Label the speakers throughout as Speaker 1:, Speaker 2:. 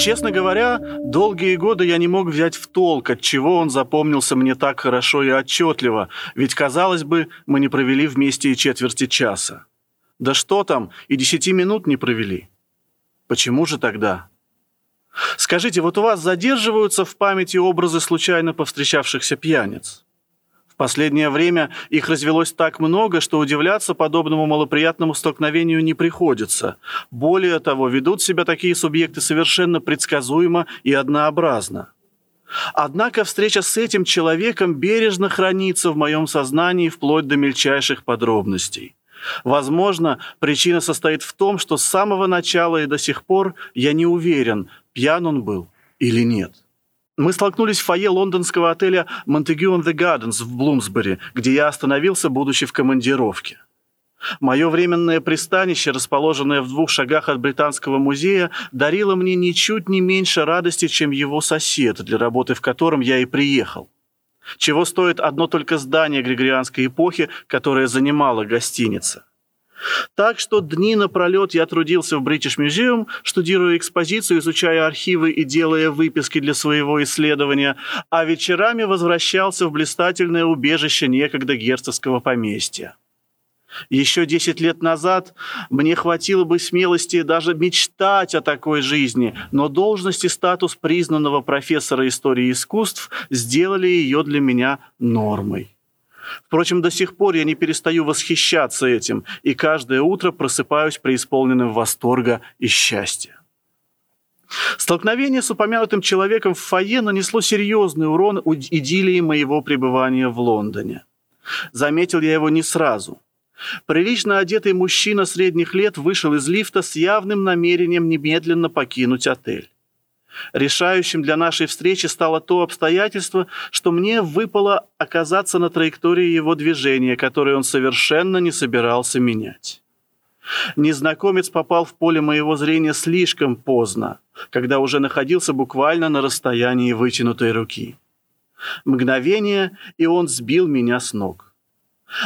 Speaker 1: Честно говоря, долгие годы я не мог взять в толк, от чего он запомнился мне так хорошо и отчетливо, ведь, казалось бы, мы не провели вместе и четверти часа. Да что там, и десяти минут не провели. Почему же тогда? Скажите, вот у вас задерживаются в памяти образы случайно повстречавшихся пьяниц? Последнее время их развелось так много, что удивляться подобному малоприятному столкновению не приходится. Более того, ведут себя такие субъекты совершенно предсказуемо и однообразно. Однако встреча с этим человеком бережно хранится в моем сознании вплоть до мельчайших подробностей. Возможно, причина состоит в том, что с самого начала и до сих пор я не уверен, пьян он был или нет. Мы столкнулись в фойе лондонского отеля Montague on the Gardens в Блумсбери, где я остановился, будучи в командировке. Мое временное пристанище, расположенное в двух шагах от Британского музея, дарило мне ничуть не меньше радости, чем его сосед, для работы в котором я и приехал. Чего стоит одно только здание Григорианской эпохи, которое занимала гостиница. Так что дни напролет я трудился в British Museum, штудируя экспозицию, изучая архивы и делая выписки для своего исследования, а вечерами возвращался в блистательное убежище некогда герцогского поместья. Еще 10 лет назад мне хватило бы смелости даже мечтать о такой жизни, но должность и статус признанного профессора истории искусств сделали ее для меня нормой. Впрочем, до сих пор я не перестаю восхищаться этим, и каждое утро просыпаюсь преисполненным восторга и счастья. Столкновение с упомянутым человеком в фойе нанесло серьезный урон идиллии моего пребывания в Лондоне. Заметил я его не сразу – Прилично одетый мужчина средних лет вышел из лифта с явным намерением немедленно покинуть отель. Решающим для нашей встречи стало то обстоятельство, что мне выпало оказаться на траектории его движения, которое он совершенно не собирался менять. Незнакомец попал в поле моего зрения слишком поздно, когда уже находился буквально на расстоянии вытянутой руки. Мгновение, и он сбил меня с ног.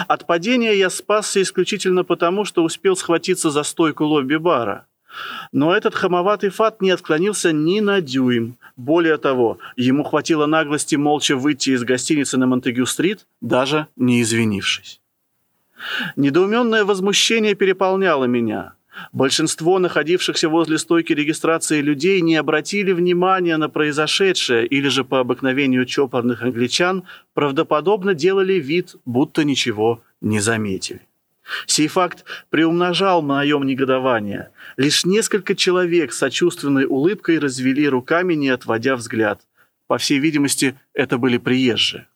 Speaker 1: От падения я спасся исключительно потому, что успел схватиться за стойку лобби-бара. Но этот хамоватый фат не отклонился ни на дюйм. Более того, ему хватило наглости молча выйти из гостиницы на Монтегю-стрит, даже не извинившись. Недоуменное возмущение переполняло меня. Большинство находившихся возле стойки регистрации людей не обратили внимания на произошедшее или же по обыкновению чопорных англичан правдоподобно делали вид, будто ничего не заметили. Сей факт приумножал моем негодование. Лишь несколько человек с сочувственной улыбкой развели руками, не отводя взгляд. По всей видимости, это были приезжие.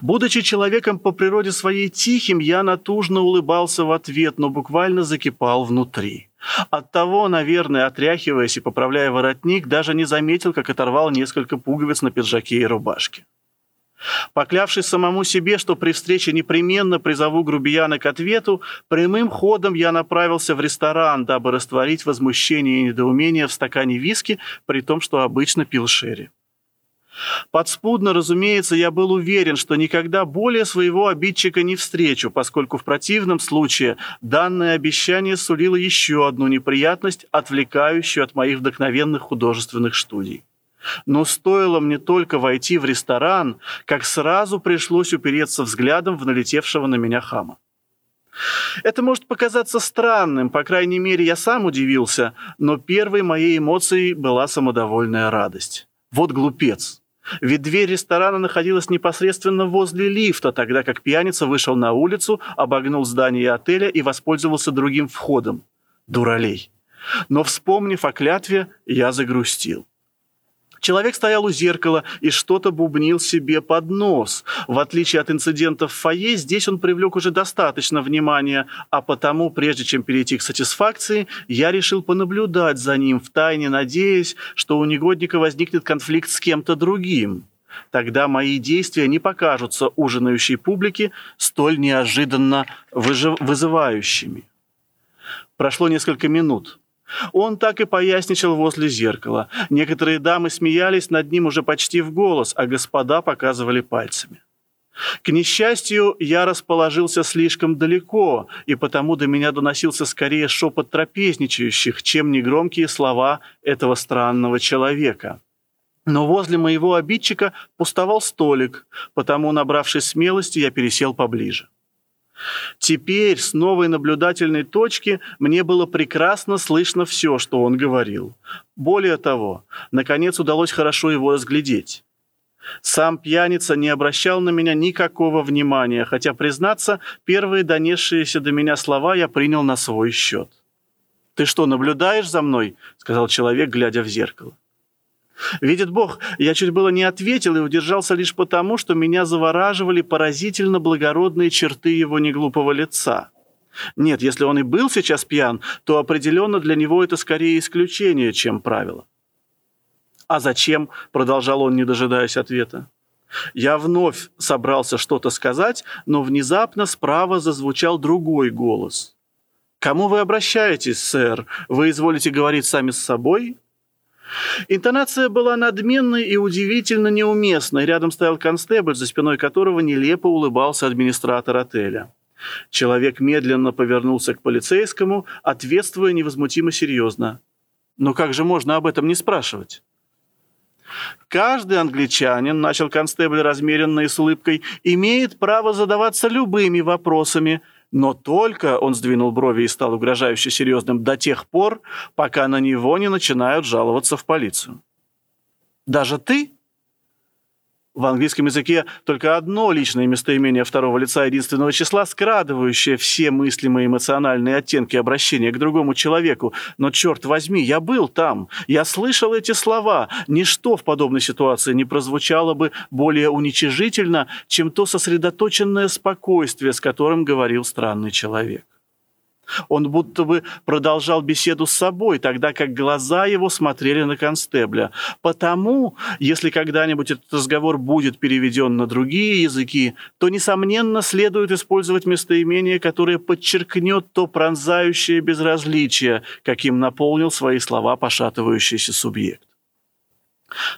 Speaker 1: Будучи человеком по природе своей тихим, я натужно улыбался в ответ, но буквально закипал внутри. Оттого, наверное, отряхиваясь и поправляя воротник, даже не заметил, как оторвал несколько пуговиц на пиджаке и рубашке. Поклявшись самому себе, что при встрече непременно призову грубияна к ответу, прямым ходом я направился в ресторан, дабы растворить возмущение и недоумение в стакане виски, при том, что обычно пил шерри. Подспудно, разумеется, я был уверен, что никогда более своего обидчика не встречу, поскольку в противном случае данное обещание сулило еще одну неприятность, отвлекающую от моих вдохновенных художественных студий. Но стоило мне только войти в ресторан, как сразу пришлось упереться взглядом в налетевшего на меня хама. Это может показаться странным, по крайней мере, я сам удивился, но первой моей эмоцией была самодовольная радость. Вот глупец. Ведь дверь ресторана находилась непосредственно возле лифта, тогда как пьяница вышел на улицу, обогнул здание отеля и воспользовался другим входом. Дуралей. Но, вспомнив о клятве, я загрустил. Человек стоял у зеркала и что-то бубнил себе под нос. В отличие от инцидентов в фойе, здесь он привлек уже достаточно внимания, а потому, прежде чем перейти к сатисфакции, я решил понаблюдать за ним, втайне надеясь, что у негодника возникнет конфликт с кем-то другим. Тогда мои действия не покажутся ужинающей публике столь неожиданно вызывающими. Прошло несколько минут. Он так и поясничал возле зеркала. Некоторые дамы смеялись над ним уже почти в голос, а господа показывали пальцами. К несчастью, я расположился слишком далеко, и потому до меня доносился скорее шепот трапезничающих, чем негромкие слова этого странного человека. Но возле моего обидчика пустовал столик, потому, набравшись смелости, я пересел поближе. Теперь с новой наблюдательной точки мне было прекрасно слышно все, что он говорил. Более того, наконец удалось хорошо его разглядеть. Сам пьяница не обращал на меня никакого внимания, хотя, признаться, первые донесшиеся до меня слова я принял на свой счет. «Ты что, наблюдаешь за мной?» — сказал человек, глядя в зеркало. Видит Бог, я чуть было не ответил и удержался лишь потому, что меня завораживали поразительно благородные черты его неглупого лица. Нет, если он и был сейчас пьян, то определенно для него это скорее исключение, чем правило. «А зачем?» – продолжал он, не дожидаясь ответа. Я вновь собрался что-то сказать, но внезапно справа зазвучал другой голос. «Кому вы обращаетесь, сэр? Вы изволите говорить сами с собой?» Интонация была надменной и удивительно неуместной. Рядом стоял констебль, за спиной которого нелепо улыбался администратор отеля. Человек медленно повернулся к полицейскому, ответствуя невозмутимо серьезно. «Но как же можно об этом не спрашивать?» Каждый англичанин, начал констебль размеренно и с улыбкой, имеет право задаваться любыми вопросами, но только, он сдвинул брови и стал угрожающе серьезным, до тех пор, пока на него не начинают жаловаться в полицию. «Даже ты?» В английском языке только одно личное местоимение второго лица единственного числа, скрадывающее все мыслимые эмоциональные оттенки обращения к другому человеку. Но, черт возьми, я был там, я слышал эти слова. Ничто в подобной ситуации не прозвучало бы более уничижительно, чем то сосредоточенное спокойствие, с которым говорил странный человек. Он будто бы продолжал беседу с собой, тогда как глаза его смотрели на констебля. Потому, если когда-нибудь этот разговор будет переведен на другие языки, то, несомненно, следует использовать местоимение, которое подчеркнет то пронзающее безразличие, каким наполнил свои слова пошатывающийся субъект.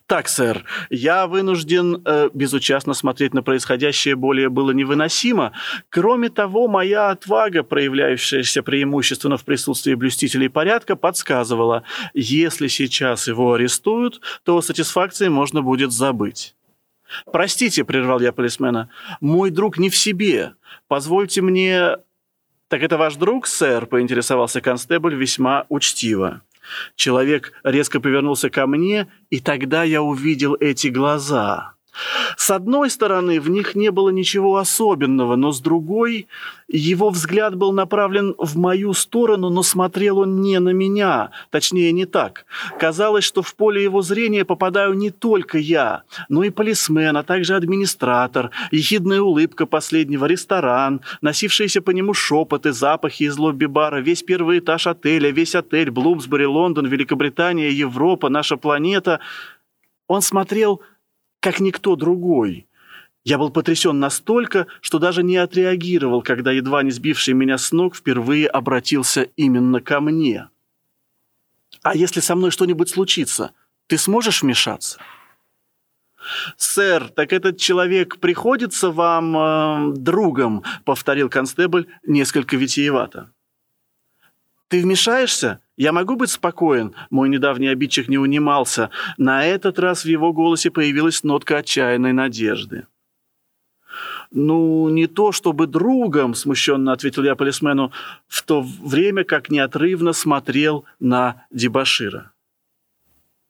Speaker 1: Так, сэр, я вынужден э, безучастно смотреть на происходящее более было невыносимо. Кроме того, моя отвага, проявляющаяся преимущественно в присутствии блюстителей порядка, подсказывала, если сейчас его арестуют, то о сатисфакции можно будет забыть. «Простите», — прервал я полисмена, — «мой друг не в себе. Позвольте мне...» «Так это ваш друг, сэр?» — поинтересовался констебль весьма учтиво. Человек резко повернулся ко мне, и тогда я увидел эти глаза. С одной стороны, в них не было ничего особенного, но с другой, его взгляд был направлен в мою сторону, но смотрел он не на меня, точнее, не так. Казалось, что в поле его зрения попадаю не только я, но и полисмен, а также администратор, ехидная улыбка последнего, ресторан, носившиеся по нему шепоты, запахи из лобби-бара, весь первый этаж отеля, весь отель, Блумсбери, Лондон, Великобритания, Европа, наша планета. Он смотрел как никто другой. Я был потрясен настолько, что даже не отреагировал, когда едва не сбивший меня с ног впервые обратился именно ко мне. «А если со мной что-нибудь случится, ты сможешь вмешаться?» «Сэр, так этот человек приходится вам э, другом», — повторил констебль несколько витиевато. «Ты вмешаешься? Я могу быть спокоен?» Мой недавний обидчик не унимался. На этот раз в его голосе появилась нотка отчаянной надежды. «Ну, не то чтобы другом», — смущенно ответил я полисмену, в то время как неотрывно смотрел на дебашира.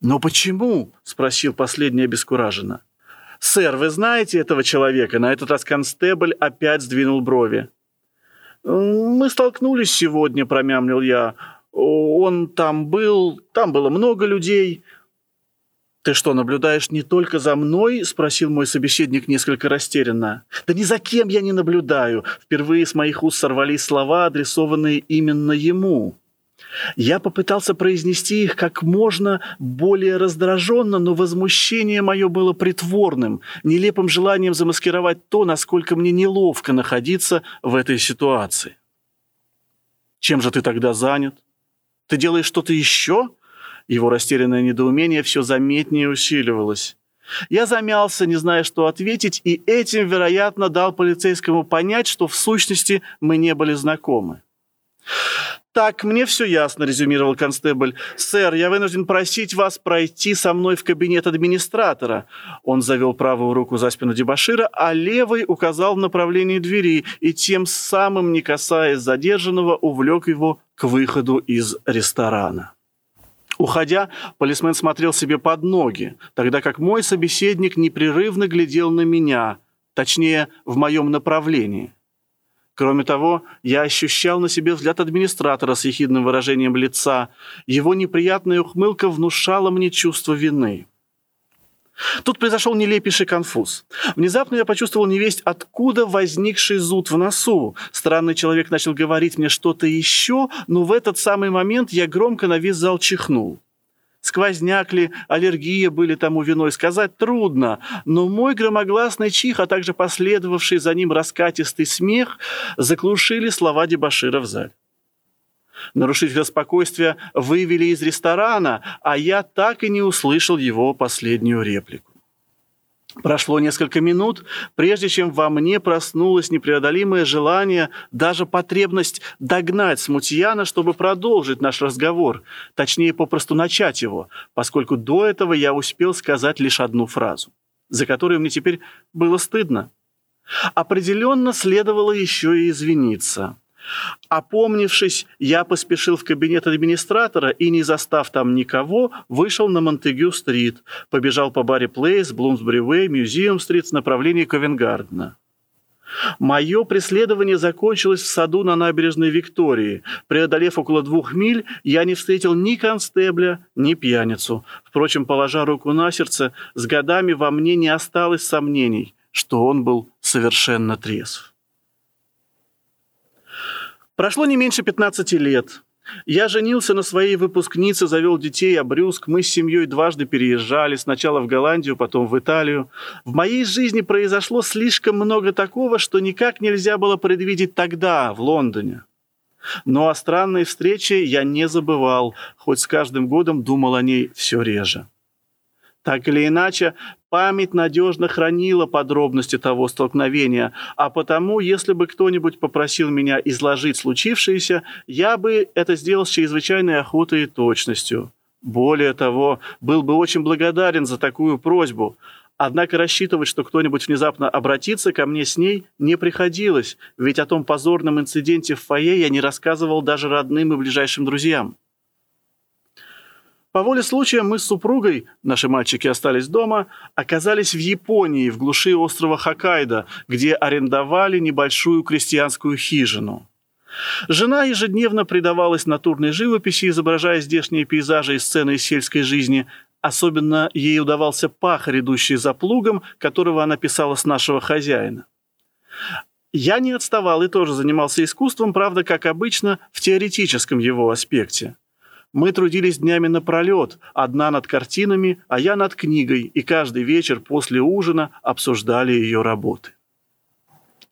Speaker 1: «Но почему?» — спросил последний обескураженно. «Сэр, вы знаете этого человека?» На этот раз констебль опять сдвинул брови. «Мы столкнулись сегодня», — промямлил я. «Он там был, там было много людей». «Ты что, наблюдаешь не только за мной?» — спросил мой собеседник несколько растерянно. «Да ни за кем я не наблюдаю!» Впервые с моих уст сорвались слова, адресованные именно ему. Я попытался произнести их как можно более раздраженно, но возмущение мое было притворным, нелепым желанием замаскировать то, насколько мне неловко находиться в этой ситуации. «Чем же ты тогда занят? Ты делаешь что-то еще?» Его растерянное недоумение все заметнее усиливалось. Я замялся, не зная, что ответить, и этим, вероятно, дал полицейскому понять, что в сущности мы не были знакомы. «Так, мне все ясно», – резюмировал констебль. «Сэр, я вынужден просить вас пройти со мной в кабинет администратора». Он завел правую руку за спину дебашира, а левой указал в направлении двери и тем самым, не касаясь задержанного, увлек его к выходу из ресторана. Уходя, полисмен смотрел себе под ноги, тогда как мой собеседник непрерывно глядел на меня, точнее, в моем направлении. Кроме того, я ощущал на себе взгляд администратора с ехидным выражением лица. Его неприятная ухмылка внушала мне чувство вины. Тут произошел нелепейший конфуз. Внезапно я почувствовал невесть, откуда возникший зуд в носу. Странный человек начал говорить мне что-то еще, но в этот самый момент я громко на весь зал чихнул. Сквозняк ли, аллергия были тому виной, сказать трудно, но мой громогласный чих, а также последовавший за ним раскатистый смех заглушили слова дебашира в зале. Нарушителя спокойствия вывели из ресторана, а я так и не услышал его последнюю реплику. Прошло несколько минут, прежде чем во мне проснулось непреодолимое желание, даже потребность догнать Смутьяна, чтобы продолжить наш разговор, точнее, попросту начать его, поскольку до этого я успел сказать лишь одну фразу, за которую мне теперь было стыдно. Определенно следовало еще и извиниться. Опомнившись, я поспешил в кабинет администратора и, не застав там никого, вышел на Монтегю-стрит, побежал по Барри Плейс, Блумсбери-Вэй, Мюзиум-стрит с направления Ковенгардена. Мое преследование закончилось в саду на набережной Виктории. Преодолев около двух миль, я не встретил ни констебля, ни пьяницу. Впрочем, положа руку на сердце, с годами во мне не осталось сомнений, что он был совершенно трезв. Прошло не меньше 15 лет. Я женился на своей выпускнице, завел детей, обрюзг. Мы с семьей дважды переезжали, сначала в Голландию, потом в Италию. В моей жизни произошло слишком много такого, что никак нельзя было предвидеть тогда, в Лондоне. Но о странной встрече я не забывал, хоть с каждым годом думал о ней все реже. Так или иначе, память надежно хранила подробности того столкновения, а потому, если бы кто-нибудь попросил меня изложить случившееся, я бы это сделал с чрезвычайной охотой и точностью. Более того, был бы очень благодарен за такую просьбу. Однако рассчитывать, что кто-нибудь внезапно обратится ко мне с ней, не приходилось, ведь о том позорном инциденте в фойе я не рассказывал даже родным и ближайшим друзьям. По воле случая мы с супругой, наши мальчики остались дома, оказались в Японии, в глуши острова Хоккайдо, где арендовали небольшую крестьянскую хижину. Жена ежедневно предавалась натурной живописи, изображая здешние пейзажи и сцены из сельской жизни. Особенно ей удавался пахарь, идущий за плугом, которого она писала с нашего хозяина. Я не отставал и тоже занимался искусством, правда, как обычно, в теоретическом его аспекте. Мы трудились днями напролет, одна над картинами, а я над книгой, и каждый вечер после ужина обсуждали ее работы.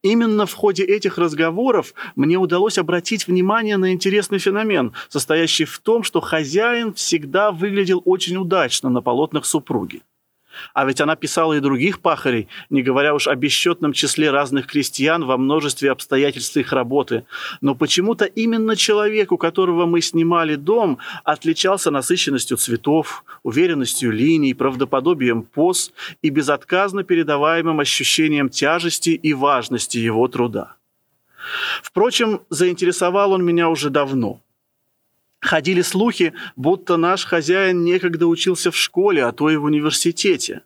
Speaker 1: Именно в ходе этих разговоров мне удалось обратить внимание на интересный феномен, состоящий в том, что хозяин всегда выглядел очень удачно на полотнах супруги. А ведь она писала и других пахарей, не говоря уж о бесчетном числе разных крестьян во множестве обстоятельств их работы. Но почему-то именно человек, у которого мы снимали дом, отличался насыщенностью цветов, уверенностью линий, правдоподобием поз и безотказно передаваемым ощущением тяжести и важности его труда. Впрочем, заинтересовал он меня уже давно – Ходили слухи, будто наш хозяин некогда учился в школе, а то и в университете.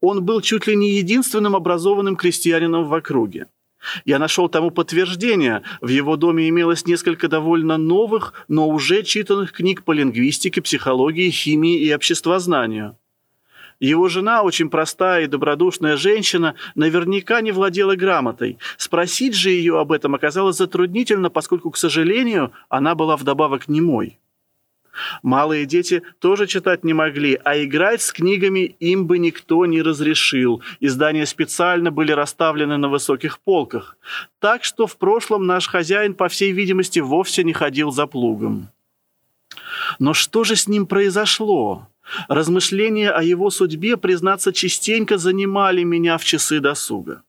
Speaker 1: Он был чуть ли не единственным образованным крестьянином в округе. Я нашел тому подтверждение. В его доме имелось несколько довольно новых, но уже читанных книг по лингвистике, психологии, химии и обществознанию. Его жена, очень простая и добродушная женщина, наверняка не владела грамотой. Спросить же ее об этом оказалось затруднительно, поскольку, к сожалению, она была вдобавок немой. Малые дети тоже читать не могли, а играть с книгами им бы никто не разрешил. Издания специально были расставлены на высоких полках. Так что в прошлом наш хозяин, по всей видимости, вовсе не ходил за плугом. Но что же с ним произошло? Размышления о его судьбе, признаться, частенько занимали меня в часы досуга.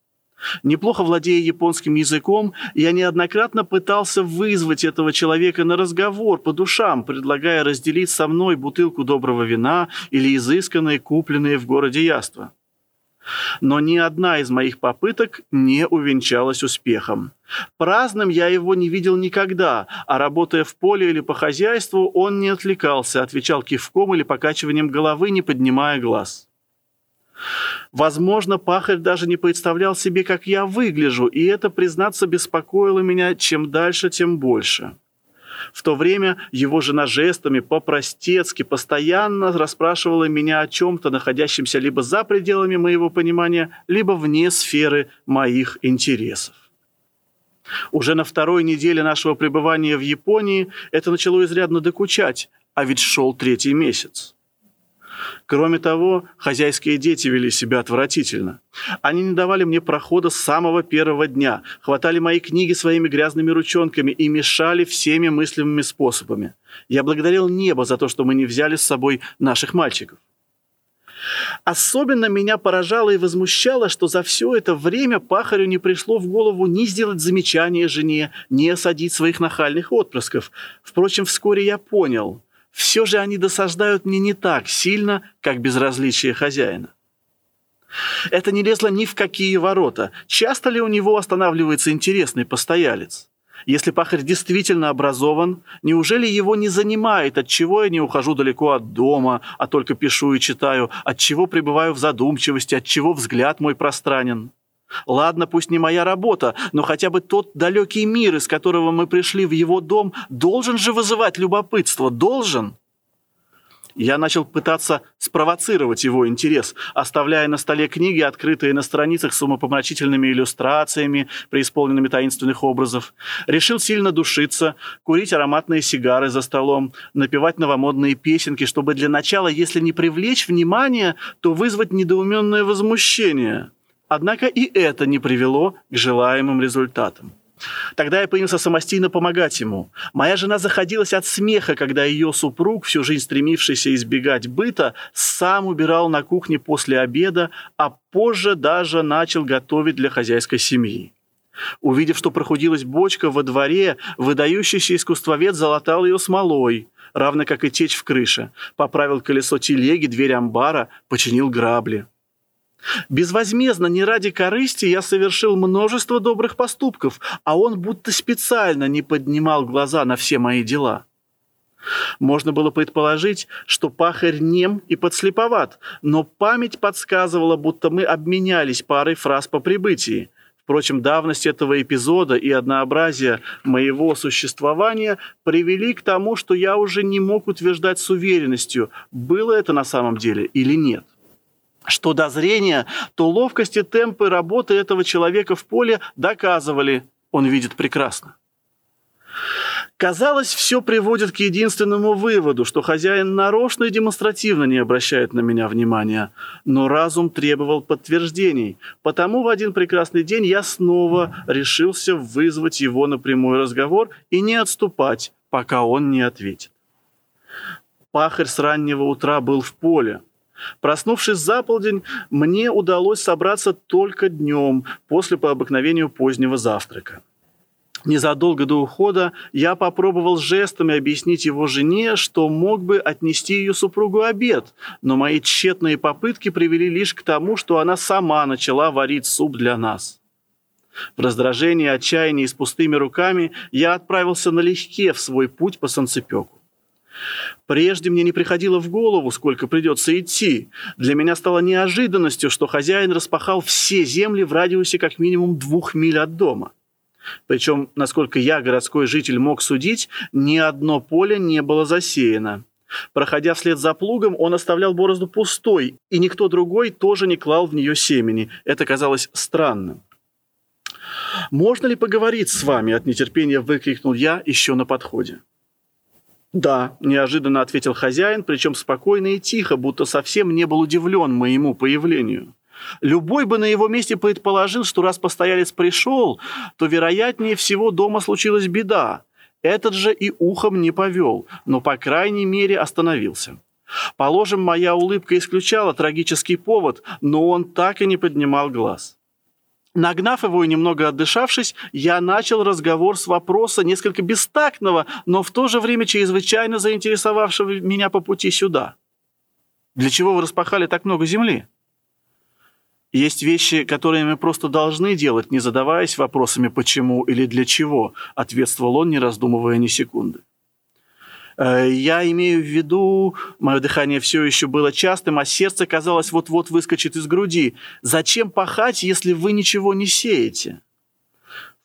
Speaker 1: Неплохо владея японским языком, я неоднократно пытался вызвать этого человека на разговор по душам, предлагая разделить со мной бутылку доброго вина или изысканные, купленные в городе яства. Но ни одна из моих попыток не увенчалась успехом. Праздным я его не видел никогда, а работая в поле или по хозяйству, он не отвлекался, отвечал кивком или покачиванием головы, не поднимая глаз. Возможно, пахарь даже не представлял себе, как я выгляжу, и это, признаться, беспокоило меня чем дальше, тем больше. В то время его жена жестами по-простецки постоянно расспрашивала меня о чем-то, находящемся либо за пределами моего понимания, либо вне сферы моих интересов. Уже на второй неделе нашего пребывания в Японии это начало изрядно докучать, а ведь шел третий месяц. Кроме того, хозяйские дети вели себя отвратительно. Они не давали мне прохода с самого первого дня, хватали мои книги своими грязными ручонками и мешали всеми мыслимыми способами. Я благодарил небо за то, что мы не взяли с собой наших мальчиков. Особенно меня поражало и возмущало, что за все это время пахарю не пришло в голову ни сделать замечание жене, ни осадить своих нахальных отпрысков. Впрочем, вскоре я понял – все же они досаждают мне не так сильно, как безразличие хозяина. Это не лезло ни в какие ворота. Часто ли у него останавливается интересный постоялец? Если пахарь действительно образован, неужели его не занимает, от чего я не ухожу далеко от дома, а только пишу и читаю, от чего пребываю в задумчивости, от чего взгляд мой пространен? Ладно, пусть не моя работа, но хотя бы тот далекий мир, из которого мы пришли в его дом, должен же вызывать любопытство, должен. Я начал пытаться спровоцировать его интерес, оставляя на столе книги, открытые на страницах с умопомрачительными иллюстрациями, преисполненными таинственных образов. Решил сильно душиться, курить ароматные сигары за столом, напевать новомодные песенки, чтобы для начала, если не привлечь внимание, то вызвать недоуменное возмущение. Однако и это не привело к желаемым результатам. Тогда я принялся самостийно помогать ему. Моя жена заходилась от смеха, когда ее супруг, всю жизнь стремившийся избегать быта, сам убирал на кухне после обеда, а позже даже начал готовить для хозяйской семьи. Увидев, что прохудилась бочка во дворе, выдающийся искусствовед залатал ее смолой, равно как и течь в крыше, поправил колесо телеги, дверь амбара, починил грабли. Безвозмездно, не ради корысти, я совершил множество добрых поступков, а он будто специально не поднимал глаза на все мои дела. Можно было предположить, что пахарь нем и подслеповат, но память подсказывала, будто мы обменялись парой фраз по прибытии. Впрочем, давность этого эпизода и однообразие моего существования привели к тому, что я уже не мог утверждать с уверенностью, было это на самом деле или нет что до зрения, то ловкость и темпы работы этого человека в поле доказывали, он видит прекрасно. Казалось, все приводит к единственному выводу, что хозяин нарочно и демонстративно не обращает на меня внимания. Но разум требовал подтверждений. Потому в один прекрасный день я снова решился вызвать его на прямой разговор и не отступать, пока он не ответит. Пахарь с раннего утра был в поле. Проснувшись за полдень, мне удалось собраться только днем, после по обыкновению позднего завтрака. Незадолго до ухода я попробовал жестами объяснить его жене, что мог бы отнести ее супругу обед, но мои тщетные попытки привели лишь к тому, что она сама начала варить суп для нас. В раздражении, отчаянии и с пустыми руками я отправился налегке в свой путь по санцепеку. Прежде мне не приходило в голову, сколько придется идти. Для меня стало неожиданностью, что хозяин распахал все земли в радиусе как минимум двух миль от дома. Причем, насколько я, городской житель, мог судить, ни одно поле не было засеяно. Проходя вслед за плугом, он оставлял борозду пустой, и никто другой тоже не клал в нее семени. Это казалось странным. «Можно ли поговорить с вами?» – от нетерпения выкрикнул я еще на подходе. «Да», – неожиданно ответил хозяин, причем спокойно и тихо, будто совсем не был удивлен моему появлению. Любой бы на его месте предположил, что раз постоялец пришел, то, вероятнее всего, дома случилась беда. Этот же и ухом не повел, но, по крайней мере, остановился. Положим, моя улыбка исключала трагический повод, но он так и не поднимал глаз. Нагнав его и немного отдышавшись, я начал разговор с вопроса несколько бестактного, но в то же время чрезвычайно заинтересовавшего меня по пути сюда. Для чего вы распахали так много земли? Есть вещи, которые мы просто должны делать, не задаваясь вопросами «почему» или «для чего», ответствовал он, не раздумывая ни секунды. Э, я имею в виду, мое дыхание все еще было частым, а сердце, казалось, вот-вот выскочит из груди. Зачем пахать, если вы ничего не сеете?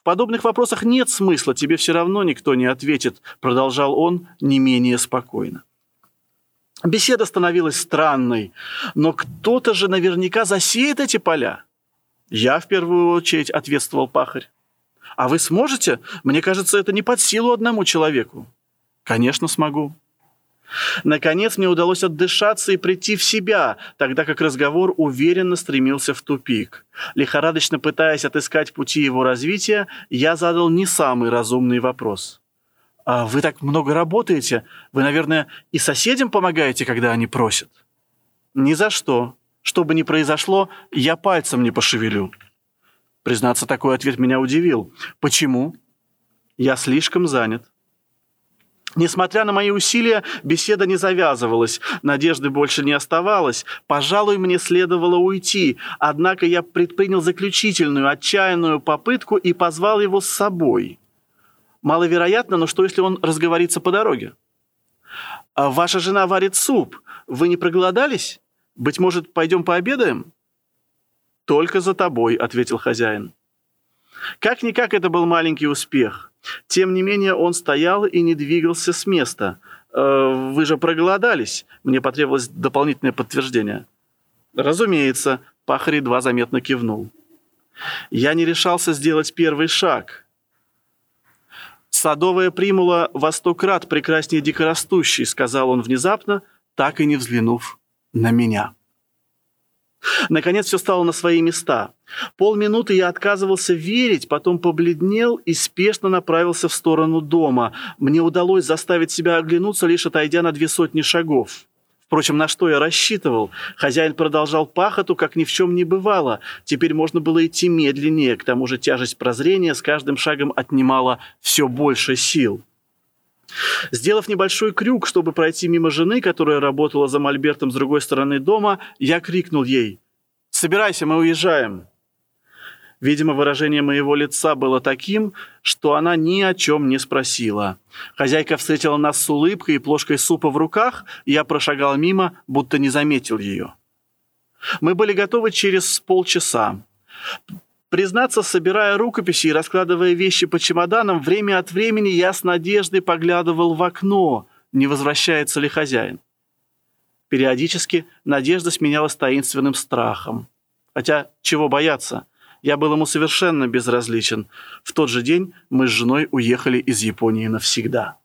Speaker 1: В подобных вопросах нет смысла, тебе все равно никто не ответит, продолжал он не менее спокойно. Беседа становилась странной, но кто-то же наверняка засеет эти поля. Я в первую очередь ответствовал пахарь. А вы сможете? Мне кажется, это не под силу одному человеку. Конечно, смогу. Наконец мне удалось отдышаться и прийти в себя, тогда как разговор уверенно стремился в тупик. Лихорадочно пытаясь отыскать пути его развития, я задал не самый разумный вопрос. «А вы так много работаете? Вы, наверное, и соседям помогаете, когда они просят?» «Ни за что. Что бы ни произошло, я пальцем не пошевелю». Признаться, такой ответ меня удивил. «Почему?» «Я слишком занят». Несмотря на мои усилия, беседа не завязывалась, надежды больше не оставалось. Пожалуй, мне следовало уйти, однако я предпринял заключительную, отчаянную попытку и позвал его с собой. Маловероятно, но что, если он разговорится по дороге? «А «Ваша жена варит суп. Вы не проголодались? Быть может, пойдем пообедаем?» «Только за тобой», — ответил хозяин. Как-никак это был маленький успех. Тем не менее, он стоял и не двигался с места. «Э, «Вы же проголодались?» Мне потребовалось дополнительное подтверждение. «Разумеется», — пахарь едва заметно кивнул. Я не решался сделать первый шаг. «Садовая примула во сто крат прекраснее дикорастущей», — сказал он внезапно, так и не взглянув на меня. Наконец все стало на свои места. Полминуты я отказывался верить, потом побледнел и спешно направился в сторону дома. Мне удалось заставить себя оглянуться, лишь отойдя на две сотни шагов. Впрочем, на что я рассчитывал? Хозяин продолжал пахоту, как ни в чем не бывало. Теперь можно было идти медленнее, к тому же тяжесть прозрения с каждым шагом отнимала все больше сил. Сделав небольшой крюк, чтобы пройти мимо жены, которая работала за мольбертом с другой стороны дома, я крикнул ей «Собирайся, мы уезжаем!» Видимо, выражение моего лица было таким, что она ни о чем не спросила. Хозяйка встретила нас с улыбкой и плошкой супа в руках, и я прошагал мимо, будто не заметил ее. Мы были готовы через полчаса. Признаться, собирая рукописи и раскладывая вещи по чемоданам, время от времени я с надеждой поглядывал в окно, не возвращается ли хозяин. Периодически надежда сменялась таинственным страхом. Хотя, чего бояться? Я был ему совершенно безразличен. В тот же день мы с женой уехали из Японии навсегда.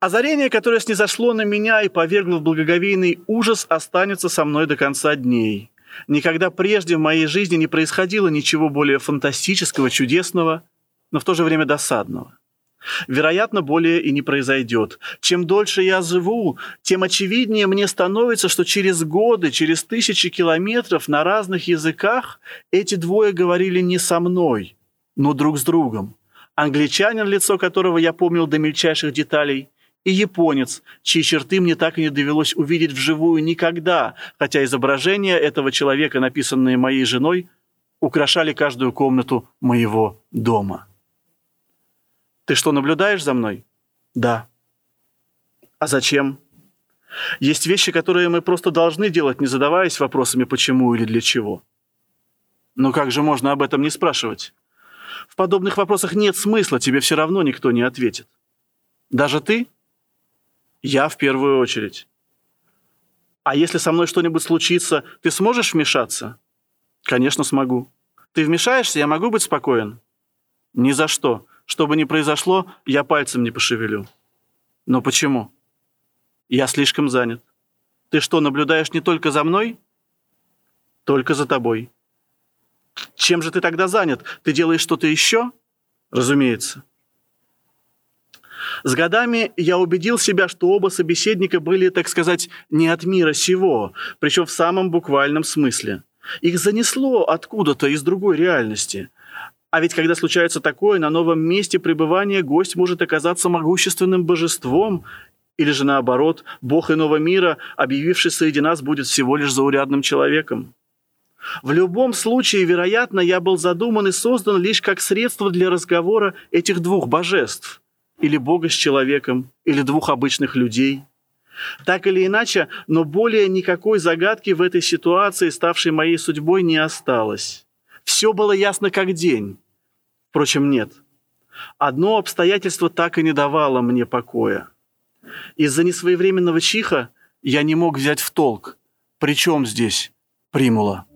Speaker 1: Озарение, которое снизошло на меня и повергло в благоговейный ужас, останется со мной до конца дней. Никогда прежде в моей жизни не происходило ничего более фантастического, чудесного, но в то же время досадного. Вероятно, более и не произойдет. Чем дольше я живу, тем очевиднее мне становится, что через годы, через тысячи километров на разных языках эти двое говорили не со мной, но друг с другом. Англичанин, лицо которого я помнил до мельчайших деталей, и японец, чьи черты мне так и не довелось увидеть вживую никогда, хотя изображения этого человека, написанные моей женой, украшали каждую комнату моего дома. Ты что, наблюдаешь за мной? Да. А зачем? Есть вещи, которые мы просто должны делать, не задаваясь вопросами «почему» или «для чего». Но как же можно об этом не спрашивать? В подобных вопросах нет смысла, тебе все равно никто не ответит. Даже ты? Я в первую очередь. А если со мной что-нибудь случится, ты сможешь вмешаться? Конечно, смогу. Ты вмешаешься, я могу быть спокоен? Ни за что. Что бы ни произошло, я пальцем не пошевелю. Но почему? Я слишком занят. Ты что, наблюдаешь не только за мной? Только за тобой. Чем же ты тогда занят? Ты делаешь что-то еще? Разумеется. С годами я убедил себя, что оба собеседника были, так сказать, не от мира сего, причем в самом буквальном смысле. Их занесло откуда-то из другой реальности. А ведь когда случается такое, на новом месте пребывания гость может оказаться могущественным божеством, или же наоборот, Бог иного мира, объявивший среди нас, будет всего лишь заурядным человеком. В любом случае, вероятно, я был задуман и создан лишь как средство для разговора этих двух божеств, или Бога с человеком, или двух обычных людей. Так или иначе, но более никакой загадки в этой ситуации, ставшей моей судьбой, не осталось. Все было ясно как день. Впрочем, нет. Одно обстоятельство так и не давало мне покоя. Из-за несвоевременного чиха я не мог взять в толк, при чем здесь примула.